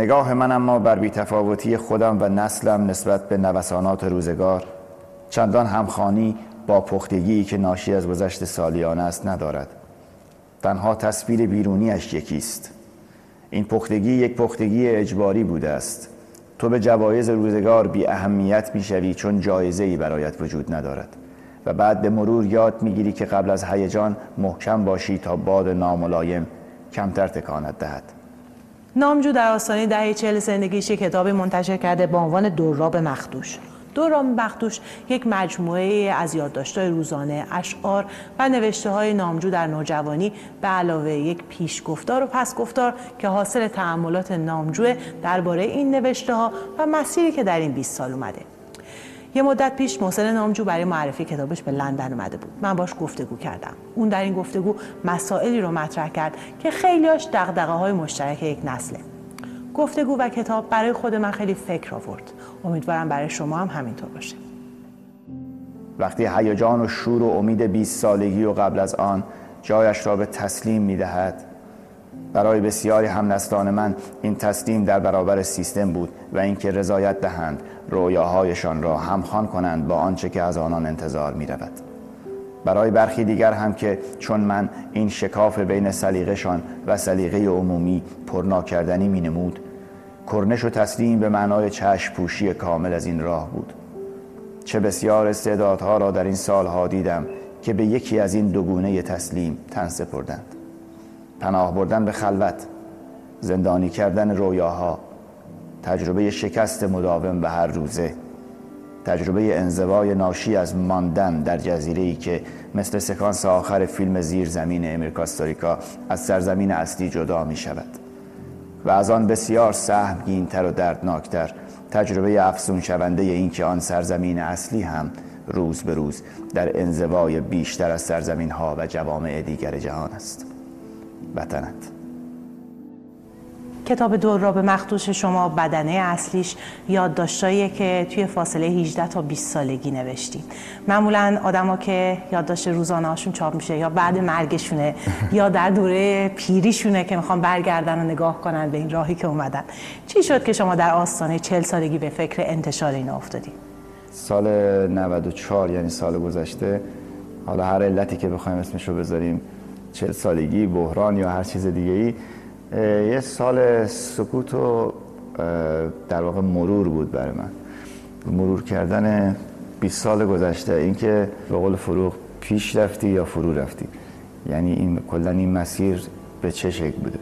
نگاه من اما بر بیتفاوتی خودم و نسلم نسبت به نوسانات روزگار. چندان همخانی با پختگی که ناشی از گذشت سالیان است ندارد. تنها تصویر بیرونیش یکیست. این پختگی یک پختگی اجباری بوده است. تو به جوایز روزگار بی اهمیت می‌شوی چون جایزه ای برایت وجود ندارد. و بعد به مرور یاد می‌گیری که قبل از هیجان محکم باشی تا باد ناملایم کمتر تکانت دهد. نامجو در آستانه دهه چهل زندگیش کتاب منتشر کرده با عنوان دوراب مخدوش دوراب مخدوش یک مجموعه از یادداشت‌های روزانه، اشعار و نوشته های نامجو در نوجوانی به علاوه یک پیشگفتار و پسگفتار که حاصل تعملات نامجو درباره این نوشته ها و مسیری که در این 20 سال اومده. یه مدت پیش محسن نامجو برای معرفی کتابش به لندن اومده بود. من باش گفتگو کردم. اون در این گفتگو مسائلی رو مطرح کرد که خیلیاش دقدقه های مشترک یک نسله. گفتگو و کتاب برای خود من خیلی فکر آورد. امیدوارم برای شما هم همینطور باشه. وقتی هیجان و شور و امید 20 سالگی و قبل از آن جایش را به تسلیم می‌دهد برای بسیاری همنسلان من این تسلیم در برابر سیستم بود و اینکه رضایت دهند رویاهایشان را همخوان کنند با آنچه که از آنان انتظار می رود. برای برخی دیگر هم که چون من این شکاف بین سلیقهشان و سلیقه عمومی پرنا کردنی می نمود کرنش و تسلیم به معنای چشم پوشی کامل از این راه بود چه بسیار استعدادها را در این سالها دیدم که به یکی از این دوگونه تسلیم تن سپردند پناه بردن به خلوت زندانی کردن رویاها تجربه شکست مداوم به هر روزه تجربه انزوای ناشی از ماندن در جزیره ای که مثل سکانس آخر فیلم زیر زمین امریکاستوریکا از سرزمین اصلی جدا می شود و از آن بسیار سهمگینتر و دردناکتر تجربه افسون شونده این که آن سرزمین اصلی هم روز به روز در انزوای بیشتر از سرزمین ها و جوامع دیگر جهان است. وطنت. کتاب دور را به مخدوش شما بدنه اصلیش یادداشتایی که توی فاصله 18 تا 20 سالگی نوشتیم معمولا آدما که یادداشت روزانه هاشون چاپ میشه یا بعد مرگشونه یا در دوره پیریشونه که می‌خوان برگردن و نگاه کنن به این راهی که اومدن. چی شد که شما در آستانه 40 سالگی به فکر انتشار این افتادید؟ سال 94 یعنی سال گذشته حالا هر علتی که بخوایم اسمش رو بذاریم چل سالگی بحران یا هر چیز دیگه ای یه سال سکوت و در واقع مرور بود برای من. مرور کردن 20 سال گذشته اینکه به قول فروغ پیش رفتی یا فرو رفتی؟ یعنی این کلا این مسیر به چه شکل بوده؟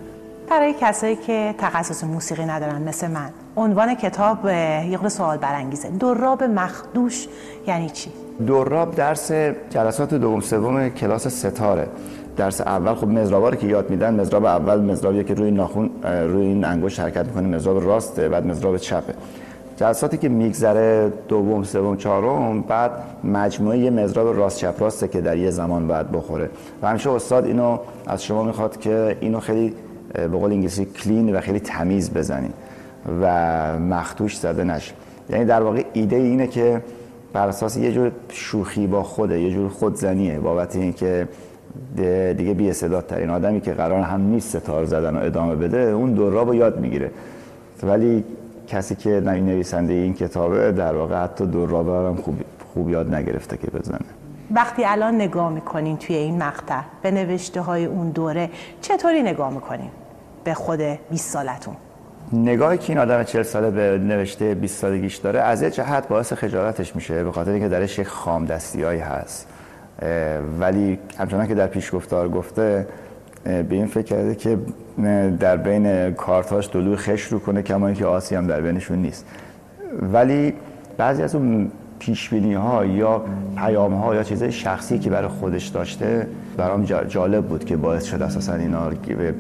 برای کسایی که تخصص موسیقی ندارن مثل من عنوان کتاب یه سوال برانگیزه. دراب مخدوش یعنی چی؟ دراب درس جلسات دوم سوم کلاس ستاره. درس اول خب مزرابا رو که یاد میدن مزراب اول مزرابیه که روی ناخون روی این انگشت حرکت می‌کنه. مزراب راسته بعد مزراب چپه. جلساتی که میگذره دوم سوم چهارم بعد مجموعه یه مزراب راست چپ راسته که در یه زمان بعد بخوره. و همیشه استاد اینو از شما می‌خواد که اینو خیلی به قول انگلیسی کلین و خیلی تمیز بزنین و مختوش زده نشه. یعنی در واقع ایده اینه که بر اساس یه جور شوخی با خوده یه جور خودزنیه بابت اینکه دیگه بی ترین آدمی که قرار هم نیست ستار زدن و ادامه بده اون دوراب رو یاد می‌گیره. ولی کسی که نویسنده این کتابه در واقع حتی دوراب هم خوب, خوب یاد نگرفته که بزنه. وقتی الان نگاه می‌کنین توی این مقطع به نوشته های اون دوره چطوری نگاه می‌کنین به خود 20 سالتون؟ نگاهی که این آدم 40 ساله به نوشته 20 سالگیش داره از یه جهت باعث خجالتش میشه به خاطر اینکه درش یک خام دستیایی هست. ولی همچنان که در پیش گفتار گفته به این فکر کرده که در بین کارتاش دلو خش رو کنه کما اینکه آسی هم در بینشون نیست. ولی بعضی از اون پیشبینی ها یا پیام ها یا چیزهای شخصی که برای خودش داشته برام جالب بود که باعث شد اساسا اینا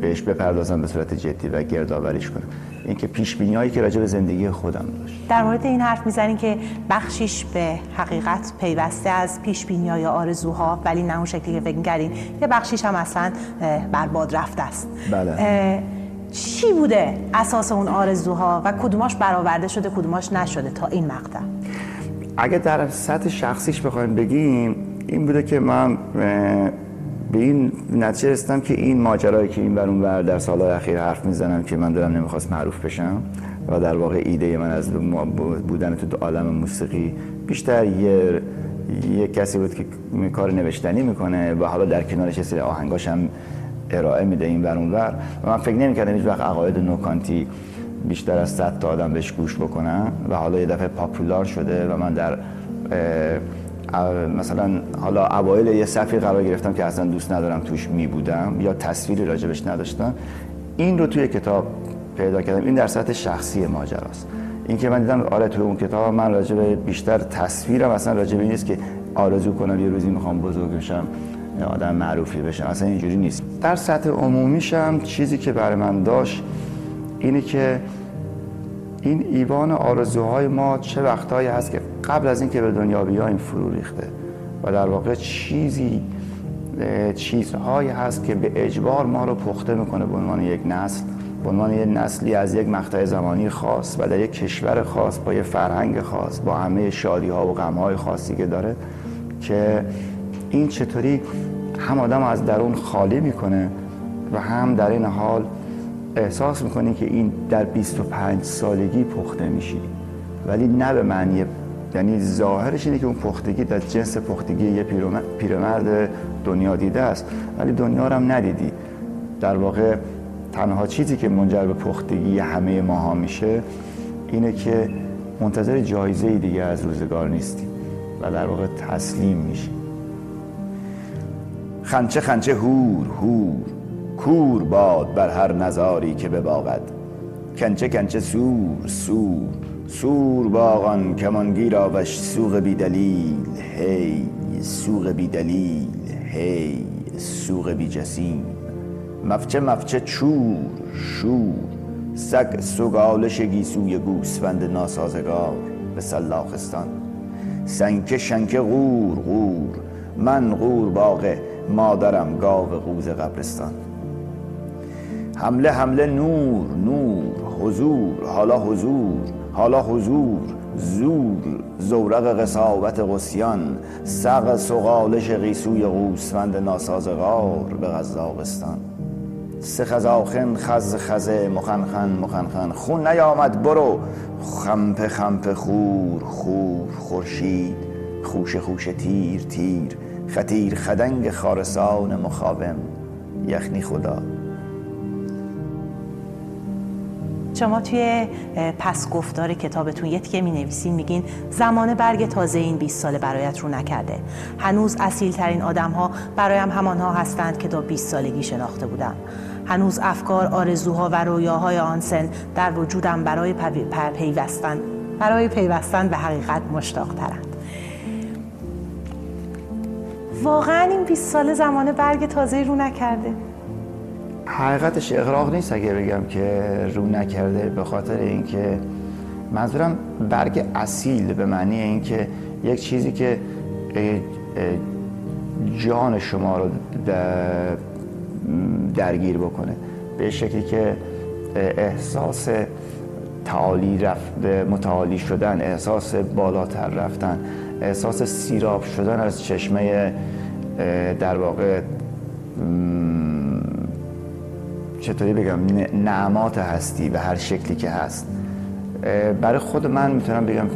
بهش بپردازم به صورت جدی و گردآوریش کنم اینکه پیش بینی هایی که راجع به زندگی خودم داشت. در مورد این حرف می‌زنین که بخشیش به حقیقت پیوسته از پیش بینی های آرزوها ولی نه اون شکلی که فکر کردین یه بخشیش هم اصلا برباد رفته است. بله. چی بوده اساس اون آرزوها و کدوماش برآورده شده کدوماش نشده تا این مقطع؟ اگه در سطح شخصیش بخوایم بگیم این بوده که من به این نتیجه رسیدم که این ماجرایی که این بر اون ور در سالهای اخیر حرف می‌زنم که من دلم نمی‌خواست معروف بشم و در واقع ایده من از بودن تو عالم موسیقی بیشتر یه یه کسی بود که کار نوشتنی می‌کنه و حالا در کنارش سری آهنگاش هم ارائه میده این بر اون ور. و من فکر نمی‌کردم هیچ وقت عقاید نوکانتی بیشتر از 100 تا آدم بهش گوش بکنن و حالا یه دفعه پاپولار شده و من در مثلا حالا اوایل یه صفی قرار گرفتم که اصلا دوست ندارم توش می بودم یا تصویری راجبش نداشتم. این رو توی کتاب پیدا کردم. این در سطح شخصی ماجراست. این که من دیدم آره توی اون کتاب من راجب بیشتر تصویرم. اصلا راجب این نیست که آرزو کنم یه روزی می‌خوام بزرگ بشم آدم معروفی بشم. اصلا اینجوری نیست. در سطح عمومیشم چیزی که برای من داشت اینه که این ایوان آرزوهای ما چه وقتهایی هست که قبل از اینکه به دنیا بیایم فرو ریخته و در واقع چیزی چیزهایی هست که به اجبار ما رو پخته می‌کنه به عنوان یک نسل به عنوان یک نسلی از یک مقطع زمانی خاص و در یک کشور خاص با یک فرهنگ خاص با همه شادی ها و غم های خاصی که داره که این چطوری هم آدم از درون خالی می‌کنه و هم در این حال احساس می‌کنی که این در 25 سالگی پخته میشی. ولی نه به معنی یعنی ظاهرش اینه که اون پختگی در جنس پختگی یه پیرمرد دنیا دیده است. ولی دنیا رو هم ندیدی. در واقع تنها چیزی که منجر به پختگی همه ماها میشه اینه که منتظر جایزه دیگه از روزگار نیستی و در واقع تسلیم میشی. خنچه خنچه هور هور. کور باد بر هر نظاری که بباغد. کنچه کنچه سور سور. سور باغان کمانگیر آوش سوق بی دلیل هی سوق بی دلیل هی سوق بی جسیم مفچه مفچه چور شور سگ سگالش گیسوی گوسفند ناسازگار به سلاخستان. سنکه شنکه غور غور من غور باغه مادرم گاو قوز قبرستان. حمله حمله نور نور حضور حالا حضور حالا حضور. زور زورق قصاوت قسیان سق سقالش غیسوی قوسفند ناسازگار به غزاقستان سه خزاخن خز خزه مخنخن مخنخن خون نیامد برو. خمپ خمپ خور خور خورشید. خوش خوش تیر تیر خطیر خدنگ خارسان مخاوم. یخنی خدا. شما توی پس گفتار کتابتون یه تیکه می نویسین میگین زمان برگ تازه این 20 ساله برایت رو نکرده. هنوز اصیل ترین آدم ها برایم همانها هستند که تا 20 سالگی شناخته بودم هنوز افکار آرزوها و رویاهای آن سن در وجودم برای پیوستن برای پیوستن به حقیقت مشتاق ترند واقعا این 20 ساله زمان برگ تازه رو نکرده. حقیقتش اغراق نیست اگه بگم که رو نکرده به خاطر اینکه منظورم برگ اصیل به معنی اینکه یک چیزی که جان شما رو درگیر بکنه. به شکلی که احساس تعالی رفت متعالی شدن احساس بالاتر رفتن احساس سیراب شدن از چشمه در واقع چطوری بگم نعمات هستی به هر شکلی که هست. برای خود من می‌تونم بگم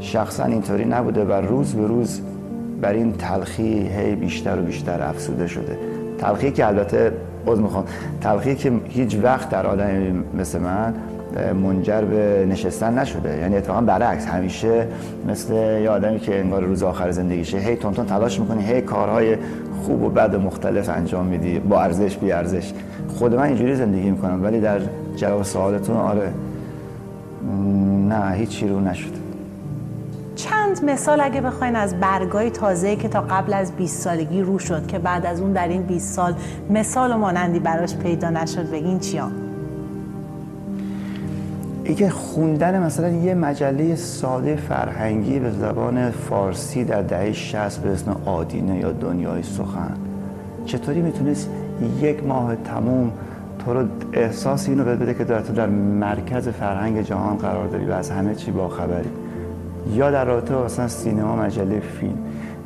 شخصا اینطوری نبوده و روز به روز بر این تلخی هی بیشتر و بیشتر افسوده شده. تلخی که البته باز می‌خوام تلخی که هیچ وقت در آدم مثل من منجر به نشستن نشده. یعنی اتفاقا برعکس همیشه مثل یه آدمی که انگار روز آخر زندگیشه هی تونتون تلاش می‌کنی هی کارهای خوب و بد مختلف انجام میدی با ارزش بی ارزش. خود من اینجوری زندگی می‌کنم ولی در جواب سوالتون آره. نه هیچی رو نشد. چند مثال اگه بخواین از برگای تازه که تا قبل از 20 سالگی رو شد که بعد از اون در این 20 سال مثال و مانندی براش پیدا نشد بگین چیان اینکه خوندن مثلا یه مجله ساده فرهنگی به زبان فارسی در دهه 60 به اسم آدینه یا دنیای سخن چطوری می‌تونست یک ماه تموم تو رو احساس اینو بده که در تو در مرکز فرهنگ جهان قرار داری و از همه چی باخبری یا در رابطه مثلا سینما مجله فیلم.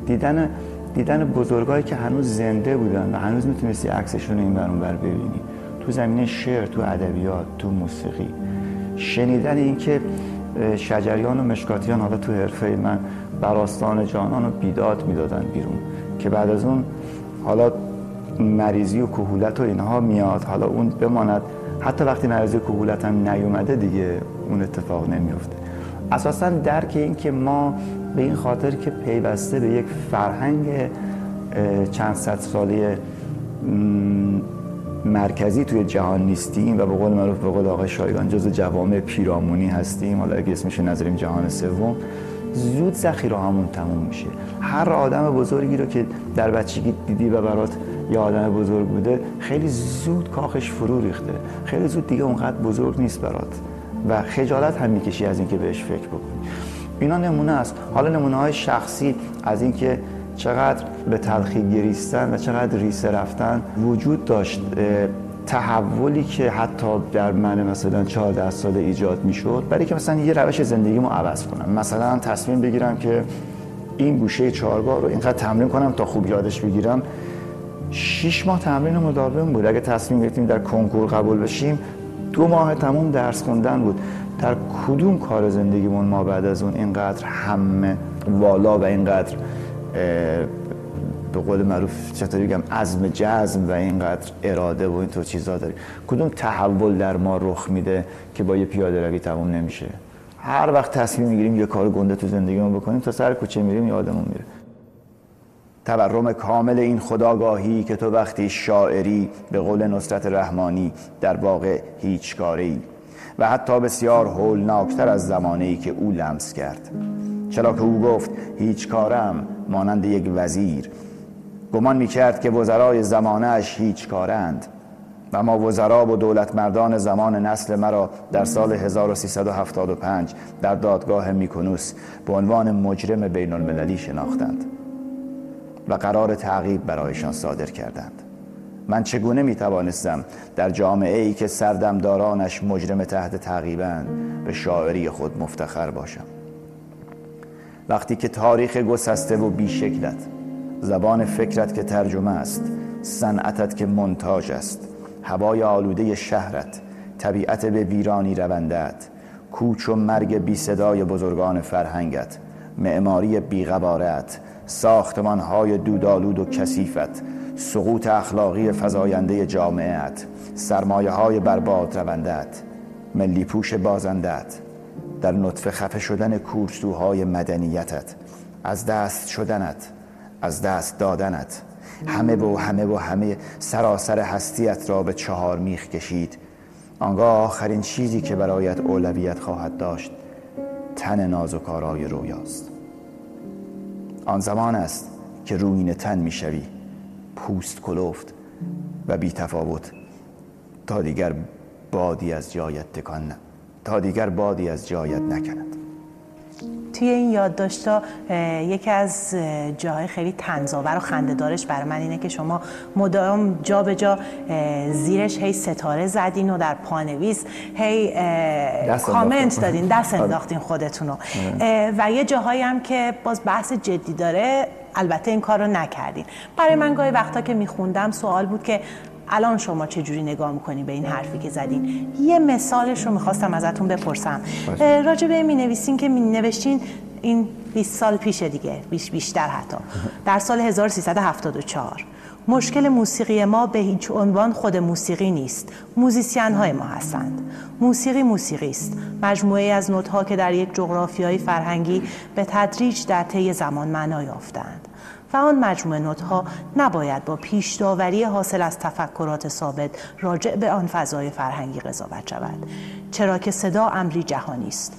دیدن دیدن بزرگایی که هنوز زنده بودن و هنوز می‌تونستی عکسشون این برون بر ببینی. تو زمینه شعر تو ادبیات تو موسیقی. شنیدن اینکه شجریان و مشکاتیان حالا تو حرفه من براستان جانان و بیداد می‌دادن بیرون که بعد از اون حالا مریضی و کهولت و اینها میاد حالا اون بماند. حتی وقتی مریضی و کهولت هم نیومده دیگه اون اتفاق نمیفته اساسا درک این که ما به این خاطر که پیوسته به یک فرهنگ چند صد ساله مرکزی توی جهان نیستیم و به قول معروف به قول آقای شایگان جز جوامع پیرامونی هستیم. حالا اگه اسمش نظریم جهان سوم زود ذخیره همون تموم میشه. هر آدم بزرگی رو که در بچگی دیدی و برات یه آدم بزرگ بوده خیلی زود کاخش فرو ریخته. خیلی زود دیگه اونقدر بزرگ نیست برات. و خجالت هم می‌کشی از اینکه بهش فکر بکنی. اینا نمونه است. حالا نمونه های شخصی از اینکه چقدر به تلخی گریستن و چقدر ریسه رفتن وجود داشت تحولی که حتی در من مثلا 14 ساله ایجاد می‌شد برای که مثلا یه روش زندگیمو عوض کنم. مثلا تصمیم بگیرم که این گوشه چهارگاه رو اینقدر تمرین کنم تا خوب یادش بگیرم. شیش ماه تمرین مداوم بود. اگه تصمیم گرفتیم در کنکور قبول بشیم دو ماه تموم درس خوندن بود. در کدوم کار زندگیمون ما بعد از اون اینقدر همه والا و اینقدر به قول معروف چطوری بگم عزم جزم و اینقدر اراده و اینطور چیزا داریم کدوم تحول در ما رخ میده که با یه پیاده روی تموم نمیشه؟ هر وقت تصمیم می‌گیریم یه کار گنده تو زندگیمون بکنیم تا سر کوچه میریم یادمون میره. تورم کامل این خداگاهی که تو وقتی شاعری به قول نصرت رحمانی در واقع هیچ کاری و حتی بسیار هولناکتر از زمانی که او لمس کرد. چرا که او گفت هیچ کارم مانند یک وزیر. گمان می کرد که وزرای زمانش هیچ کارند. و ما وزرا و دولت مردان زمان نسل مرا در سال 1375 در دادگاه میکنوس به عنوان مجرم بین المللی شناختند و قرار تعقیب برایشان صادر کردند. من چگونه می توانستم در جامعه ای که سردمدارانش مجرم تحت تعقیبند به شاعری خود مفتخر باشم؟ وقتی که تاریخ گسسته و بیشکلت زبان فکرت که ترجمه است صنعتت که منتاج است هوای آلوده شهرت طبیعت به ویرانی روندت کوچ و مرگ بی صدای بزرگان فرهنگت معماری بیغبارت ساختمان های دودالود و کسیفت سقوط اخلاقی فضاینده جامعت سرمایه های برباد روندت ملی پوش بازندت در نطفه خفه شدن کورسوهای مدنیتت از دست شدنت از دست دادنت. همه و همه و همه سراسر هستیت را به چهار میخ کشید. آنگاه آخرین چیزی که برایت اولویت خواهد داشت تن نازوکارای رویاست. آن زمان است که روین تن می‌شوی پوست کلفت و بی تفاوت تا دیگر بادی از جایت تکان تا دیگر بادی از جایت نکند توی این یادداشت‌ها یکی از جاهای خیلی تنزاور و خنده‌دارش برای من اینه که شما مدام جا به جا زیرش هی ستاره زدین و در پانویس هی کامنت دادین دست آره. انداختین خودتون رو آره. و یه جاهایی هم که باز بحث جدی داره البته این کار رو نکردین برای من گاهی وقتا که میخوندم سوال بود که الان شما چه جوری نگاه می‌کنی به این حرفی که زدین؟ یه مثالش رو می‌خواستم ازتون بپرسم. راجع به می نویسین که می نوشتین این 20 سال پیش دیگه بیش بیشتر حتی. در سال 1374 مشکل موسیقی ما به هیچ عنوان خود موسیقی نیست. موزیسین های ما هستند. موسیقی موسیقی است مجموعه از نوت ها که در یک جغرافیای فرهنگی به تدریج در طی زمان معنا یافتند. و آن مجموعه نوتها نباید با پیش داوری حاصل از تفکرات ثابت راجع به آن فضای فرهنگی قضاوت شود. چرا که صدا امری جهانی است.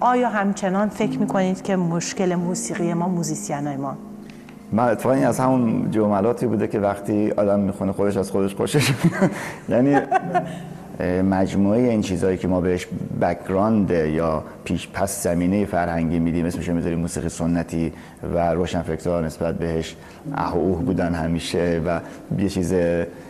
آیا همچنان فکر می‌کنید که مشکل موسیقی ما موزیسین ما؟ من اتفاقا از همون جملاتی بوده که وقتی آدم می‌خونه خودش از خودش خوشش یعنی مجموعه این چیزهایی که ما بهش background یا پیش پس زمینه فرهنگی میدیم اسمش می‌ذاریم موسیقی سنتی و روشنفکرها نسبت بهش اه اوه بودن همیشه و یه چیز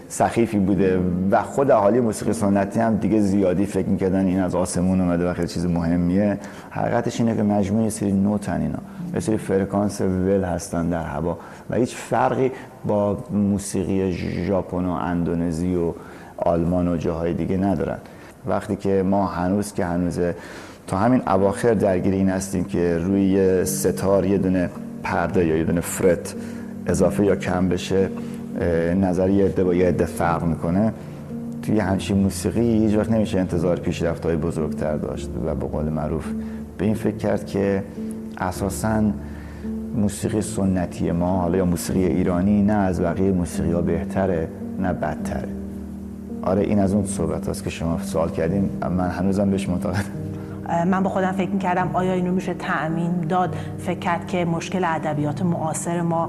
سخیفی بوده و خود اهالی موسیقی سنتی هم دیگه زیادی فکر می‌کردن این از آسمون اومده و خیلی چیز مهمیه. حقیقتش اینه که مجموعه سری نوتن اینا یه سری فرکانس ول هستن در هوا و هیچ فرقی با موسیقی ژاپن و اندونزی و آلمان و جاهای دیگه ندارن. وقتی که ما هنوز که هنوز تا همین اواخر درگیر این هستیم که روی ستار یه دونه پرده یا یه دونه فرت اضافه یا کم بشه نظر یه عده با یه عده فرق می‌کنه. توی همچین موسیقی هیچ وقت نمیشه انتظار پیشرفت های بزرگتر داشت و به قول معروف به این فکر کرد که اساسا موسیقی سنتی ما حالا یا موسیقی ایرانی نه از بقیه موسیقی ها بهتره نه بدتره. آره این از اون صحبت هست که شما سوال کردین. من هنوزم بهش معتقدم. من با خودم فکر کردم آیا اینو میشه تأمین داد فکر که مشکل ادبیات معاصر ما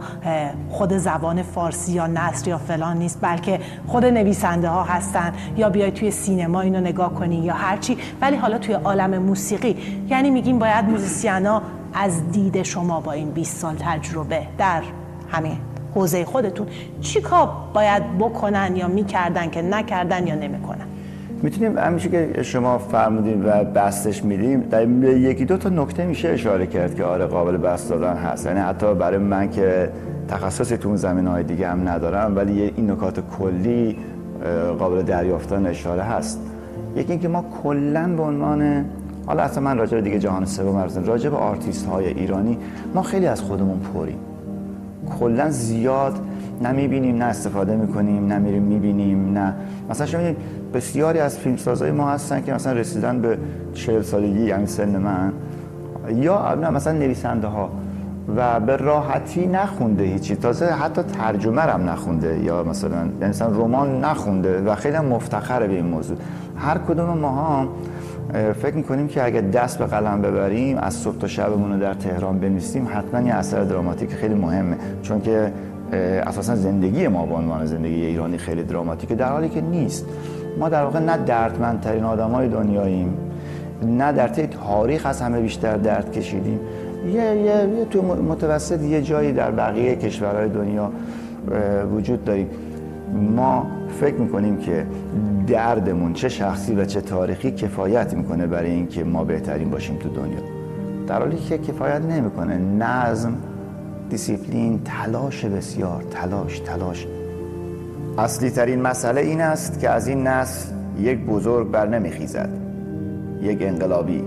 خود زبان فارسی یا نصر یا فلان نیست بلکه خود نویسنده ها هستن. یا بیای توی سینما اینو نگاه کنی یا هرچی ولی حالا توی عالم موسیقی یعنی میگیم باید موزیسیانا از دید شما با این 20 سال تجربه در همین حوزه خودتون چی کار باید بکنن یا می‌کردن که نکردن یا نمی‌کنن؟ می‌تونیم همیشه که شما فرمودین و بستش میدیم در یکی دو تا نکته میشه اشاره کرد که آره قابل بست دادن هست. یعنی حتی برای من که تخصصی تو زمین های دیگه هم ندارم ولی این نکات کلی قابل دریافتن اشاره هست. یکی اینکه ما کلا به عنوان حالا اصلا من راجع دیگه جهان سوم عرضم راجع به آرتیست های ایرانی ما خیلی از خودمون پریم. کلا زیاد نه می‌بینیم نه استفاده می‌کنیم نه میریم می‌بینیم نه. مثلا شما بسیاری از فیلمسازهای ما هستن که مثلا رسیدن به 40 سالگی یعنی سن من. یا نه مثلا نویسنده ها و به راحتی نخونده هیچی. تازه حتی ترجمه هم نخونده. یا مثلا یعنی مثلا رمان نخونده و خیلی مفتخره به این موضوع. هر کدوم ماها فکر می‌کنیم که اگر دست به قلم ببریم از صبح تا شبمون رو در تهران بنویسیم حتما یه اثر دراماتیک خیلی مهمه. چون که اساسا زندگی ما به عنوان زندگی ایرانی خیلی دراماتیکه در حالی که نیست. ما در واقع نه دردمندترین های دنیاییم نه در طی تاریخ از همه بیشتر درد کشیدیم. یه, یه, یه تو متوسط یه جایی در بقیه کشورهای دنیا وجود داریم. ما فکر می‌کنیم که دردمون چه شخصی و چه تاریخی کفایت می‌کنه برای اینکه ما بهترین باشیم تو دنیا. در حالی که کفایت نمی‌کنه. نظم دیسیپلین تلاش بسیار تلاش تلاش. اصلی ترین مسئله این است که از این نسل یک بزرگ بر نمیخیزد. یک انقلابی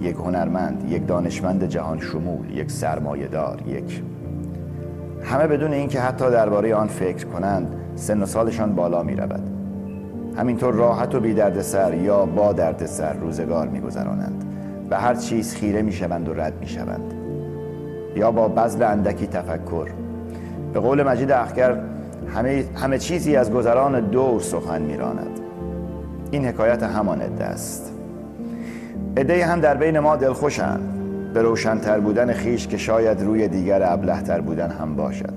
یک هنرمند یک دانشمند جهان شمول یک سرمایهدار یک همه بدون اینکه حتی درباره آن فکر کنند سن و سالشان بالا می رود همینطور راحت و بی سر یا با سر روزگار می گذرانند و هر چیز خیره می شوند و رد می شوند یا با بذل اندکی تفکر. به قول مجید اخگر همه, همه چیزی از گذران دور سخن میراند. این حکایت همان عده است. عده هم در بین ما دلخوشند. به روشنتر بودن خیش که شاید روی دیگر ابلهتر بودن هم باشد.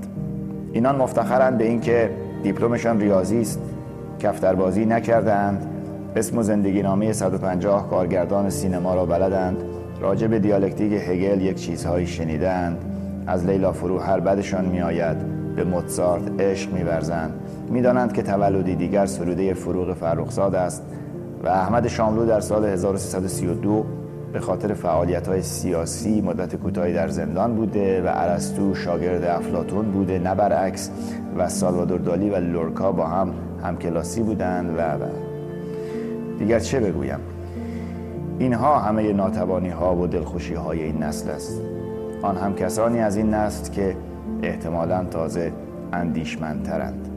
اینان مفتخرند به اینکه دیپلمشان ریاضی است. کفتربازی نکردند. اسم و زندگی نامه 150 کارگردان سینما را بلدند. راجع به دیالکتیک هگل یک چیزهایی شنیدند. از لیلا فروهر بدشان میآید. به موتسارت عشق میورزند. می‌دانند که تولدی دیگر سروده فروغ فرخزاد است و احمد شاملو در سال 1332 به خاطر فعالیت های سیاسی مدت کوتاهی در زندان بوده و ارسطو شاگرد افلاتون بوده نه برعکس. و سالوادور دالی و لورکا با هم همکلاسی بودند و, و. دیگر چه بگویم؟ اینها همه ناتوانی ها و دلخوشی های این نسل است. آن هم کسانی از این نسل که احتمالا تازه اندیشمندترند.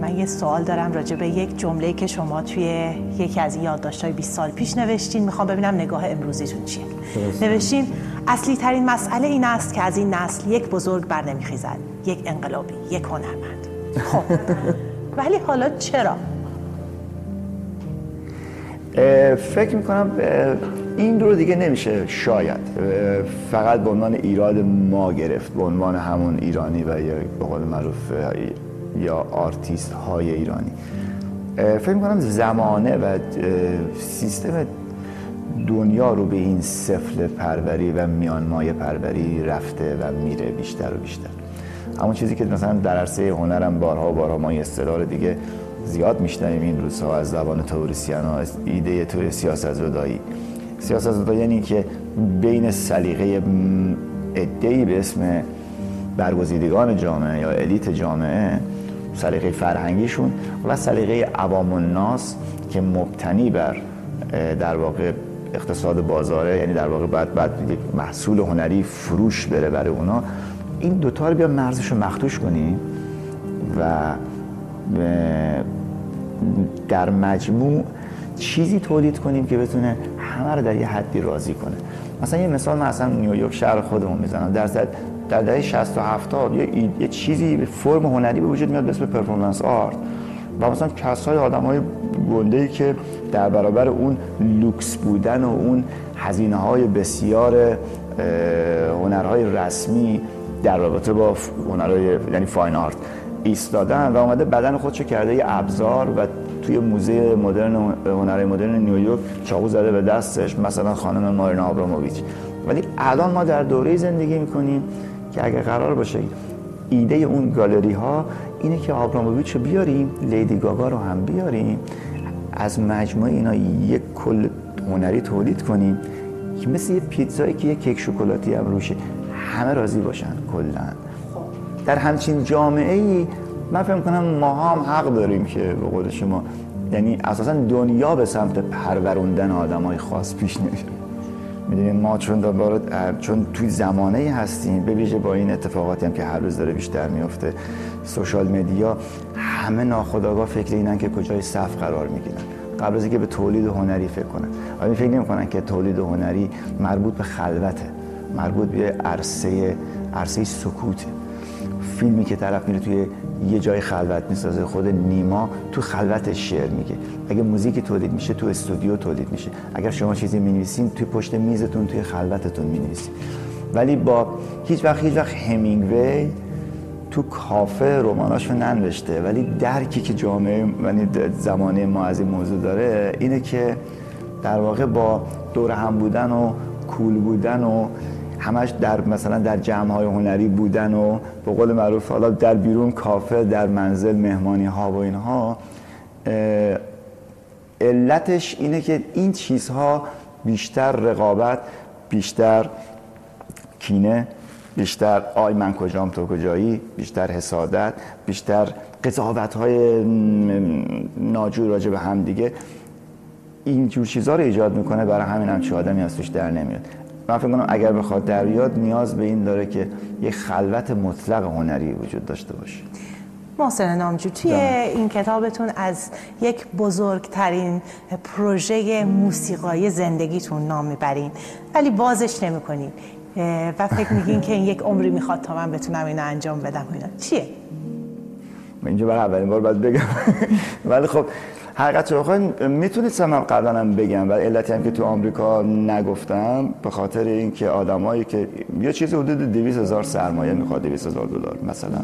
من یه سوال دارم راجع به یک جمله که شما توی یکی از این یادداشت‌های 20 سال پیش نوشتین. می‌خوام ببینم نگاه امروزیتون چیه. نوشتین اصلی ترین مسئله این است که از این نسل یک بزرگ بر نمیخیزد یک انقلابی یک هنرمند. خب. ولی حالا چرا؟ فکر می‌کنم این رو دیگه نمیشه شاید. فقط به عنوان ایراد ما گرفت به عنوان همون ایرانی و یا به قول معروف یا آرتیست های ایرانی فکر می‌کنم زمانه و سیستم دنیا رو به این سفله پروری و میانمایه پروری رفته و میره بیشتر و بیشتر. همون چیزی که مثلا در عرصه هنرم بارها و بارها ما این دیگه زیاد میشنویم این روزها از زبان تئوریسین ها ایده توی سیاست زدایی سیاست زدایی یعنی که بین سلیقه ادهی به اسم برگزیدگان جامعه یا الیت جامعه سلیقه فرهنگیشون و سلیقه عوام الناس که مبتنی بر در واقع اقتصاد بازاره یعنی در واقع بعد بعد محصول هنری فروش بره برای اونا این دوتا رو بیا مرزش رو مختوش کنیم و در مجموع چیزی تولید کنیم که بتونه همه رو در یه حدی راضی کنه. مثلا یه مثال من اصلا نیویورک شهر خودمون می‌زنم. در در دهه 60 و 70 یه, یه چیزی به فرم هنری به وجود میاد به اسم performance art و مثلا کسای آدم های گنده که در برابر اون لوکس بودن و اون هزینه های بسیار هنرهای رسمی در رابطه با هنرهای یعنی fine art ایستادن و اومده بدن خودشو کرده یه ابزار و توی موزه مدرن هنرهای مدرن نیویورک چاقو زده به دستش مثلا خانم مارینا آبراموویچ. ولی الان ما در دوره زندگی می‌کنیم که اگر قرار باشه ایده اون گالری ها اینه که آبراموویچ رو بیاریم لیدی گاگا رو هم بیاریم از مجموعه اینا یک کل هنری تولید کنیم که مثل یه پیتزایی که یه کیک شکلاتی هم روشه همه راضی باشن کلا. در همچین جامعه ای من فکر کنم ما هم حق داریم که به قول شما یعنی اساسا دنیا به سمت پروروندن آدمای خاص پیش نمیره. می‌دونیم ما چون دوباره چون توی زمانه هستیم به ویژه با این اتفاقاتی هم که هر روز داره بیشتر میفته سوشال مدیا همه ناخودآگاه فکر اینن که کجای صف قرار می‌گیرن. قبل از اینکه به تولید هنری فکر کنن. ولی فکر نمی‌کنن که تولید هنری مربوط به خلوته مربوط به عرصه عرصه سکوته. فیلمی که طرف میره توی یه جای خلوت می‌سازه خود نیما تو خلوتش شعر میگه. اگه موزیک تولید میشه تو استودیو تولید میشه. اگر شما چیزی می‌نویسین توی پشت میزتون توی خلوتتون می‌نویسین. ولی با هیچ وقت هیچ وقت همینگوی تو کافه رماناش رو ننوشته. ولی درکی که جامعه یعنی زمانه ما از این موضوع داره اینه که در واقع با دور هم بودن و کول بودن و همش در مثلا در جمع های هنری بودن و به قول معروف حالا در بیرون کافه در منزل مهمانی ها و اینها علتش اینه که این چیزها بیشتر رقابت بیشتر کینه بیشتر آی من کجام تو کجایی بیشتر حسادت بیشتر قضاوت های ناجور راجع به هم دیگه اینجور چیزها رو ایجاد می‌کنه برای همین هم چه آدمی از توش در نمیاد. من فکر کنم اگر بخواد در بیاد نیاز به این داره که یه خلوت مطلق هنری وجود داشته باشه. محسن نامجو توی این کتابتون از یک بزرگترین پروژه موسیقایی زندگیتون نام می‌برین. ولی بازش نمی‌کنین. و فکر میگین که این یک عمری می‌خواد تا من بتونم اینو انجام بدم اینا. چیه؟ من اینجا برای اولین بار باید بگم. ولی خب حقیقت بخواین می‌تونستم من قبلا هم بگم و علتی هم که تو آمریکا نگفتم به خاطر اینکه آدمایی که یه چیز حدود 200 هزار سرمایه می‌خواد 200 هزار دلار مثلا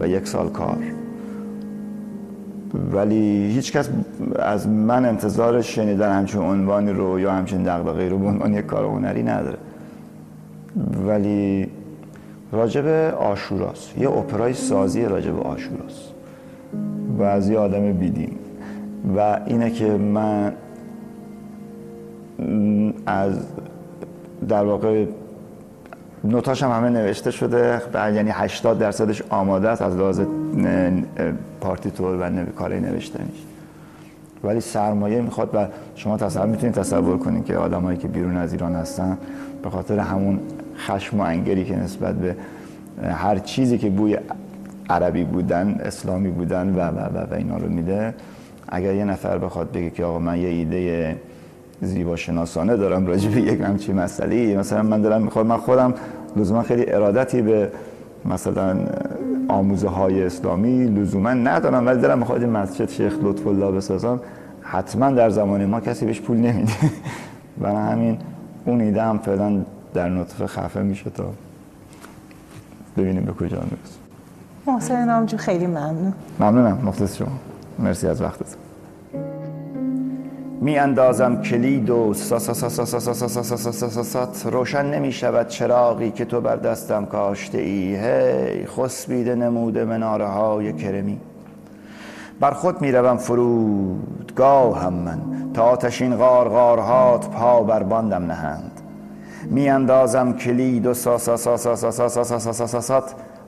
و یک سال کار. ولی هیچ کس از من انتظار شنیدن همچون عنوانی رو یا همچین دغدغه‌ای رو به عنوان یک کار هنری نداره. ولی راجب آشوراست. یه اپرای سازی راجب آشوراست. و از یه آدم بیدین. و اینه که من از در واقع نوتاش هم همه نوشته شده یعنی 80 درصدش آماده است از لحاظ پارتیتور و کاری نوشته میشه ولی سرمایه می‌خواد و شما تصور می‌تونید تصور کنید که آدمایی که بیرون از ایران هستن به خاطر همون خشم و انگری که نسبت به هر چیزی که بوی عربی بودن اسلامی بودن و و و, و اینا رو میده اگر یه نفر بخواد بگه که آقا من یه ایده زیبا شناسانه دارم راجع به یک همچین مسئله مثلا من دارم می‌خوام من خودم لزوما خیلی ارادتی به مثلا آموزه های اسلامی لزوما ندارم ولی دارم می‌خواد مسجد شیخ لطف الله بسازم. حتما در زمان ما کسی بهش پول نمیده. و همین اون ایده هم فعلا در نطفه خفه میشه تا ببینیم به کجا می‌رسه. محسن نامجو خیلی ممنون. ممنونم مختص شما. مرسی از وقتت می اندازم کلید و روشن نمی شود چراغی که تو بر دستم کاشته ای هی خسبیده نموده مناره های کرمی بر خود می روم فرود گاهم من تا آتشین غارغارهات پا بر باندم نهند می اندازم کلید و سات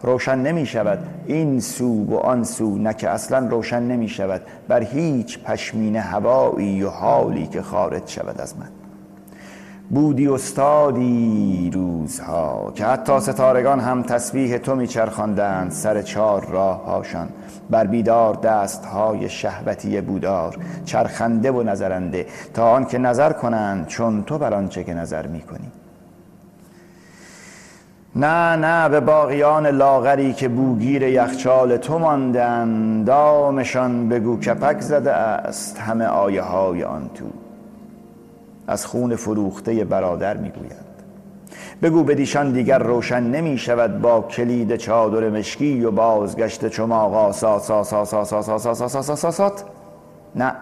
روشن نمی شود. این سو و آن سو نه که اصلا روشن نمی شود. بر هیچ پشمین هوایی و حالی که خارج شود از من. بودی استادی روزها که حتی ستارگان هم تسبیح تو میچرخاندند سر چار راه هاشان بر بیدار دست های شهوتی بودار چرخنده و نظرنده تا آن که نظر کنند چون تو بر آنچه که نظر می‌کنی نه نه به باقیان لاغری که بوگیر یخچال تو ماندن دامشان بگو کپک زده است همه آیه های آن تو از خون فروخته برادر می‌گویند بگو بدیشان دیگر روشن نمی شود با کلید چادر مشکی و بازگشت چماقا سا سا سا سا سا سا سا سا سا سا سا نه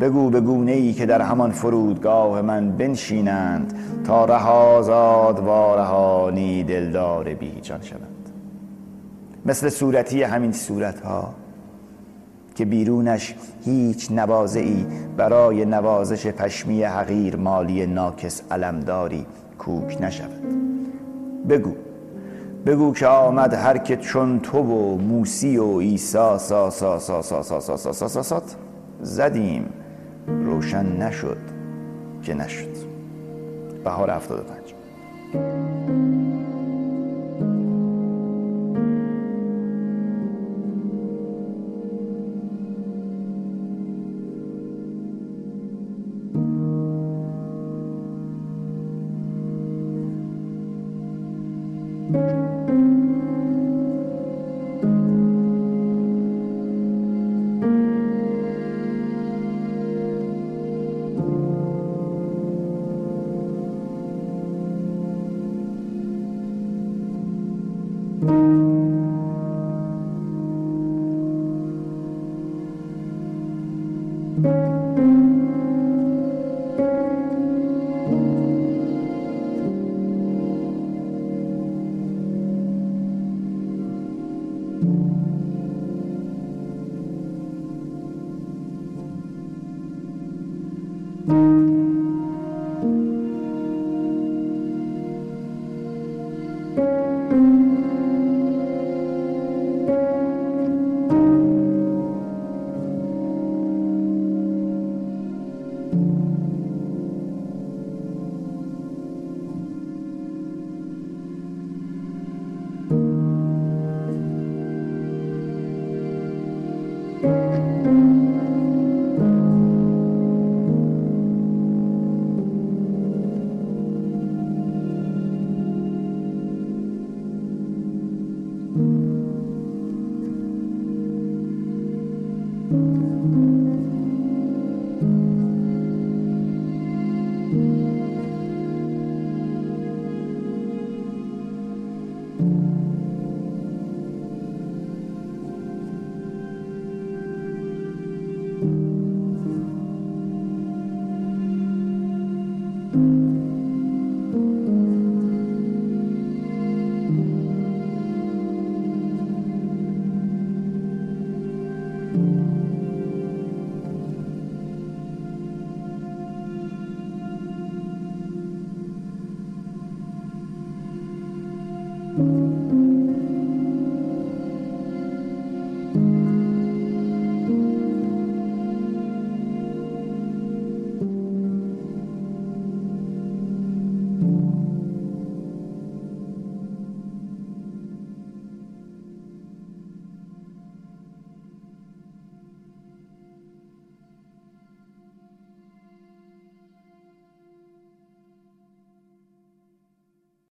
بگو به گونه ای که در همان فرودگاه من بنشینند تا رهازاد و رهانی دلدار بیجان شوند مثل صورتی همین صورت ها که بیرونش هیچ نوازعی برای نوازش پشمی حقیر مالی ناکس علمداری کوک نشود بگو بگو که آمد هر که چون تو و موسی و سا سا سا سا سا سا سا سا سا زدیم روشن نشد که نشد. بهار 75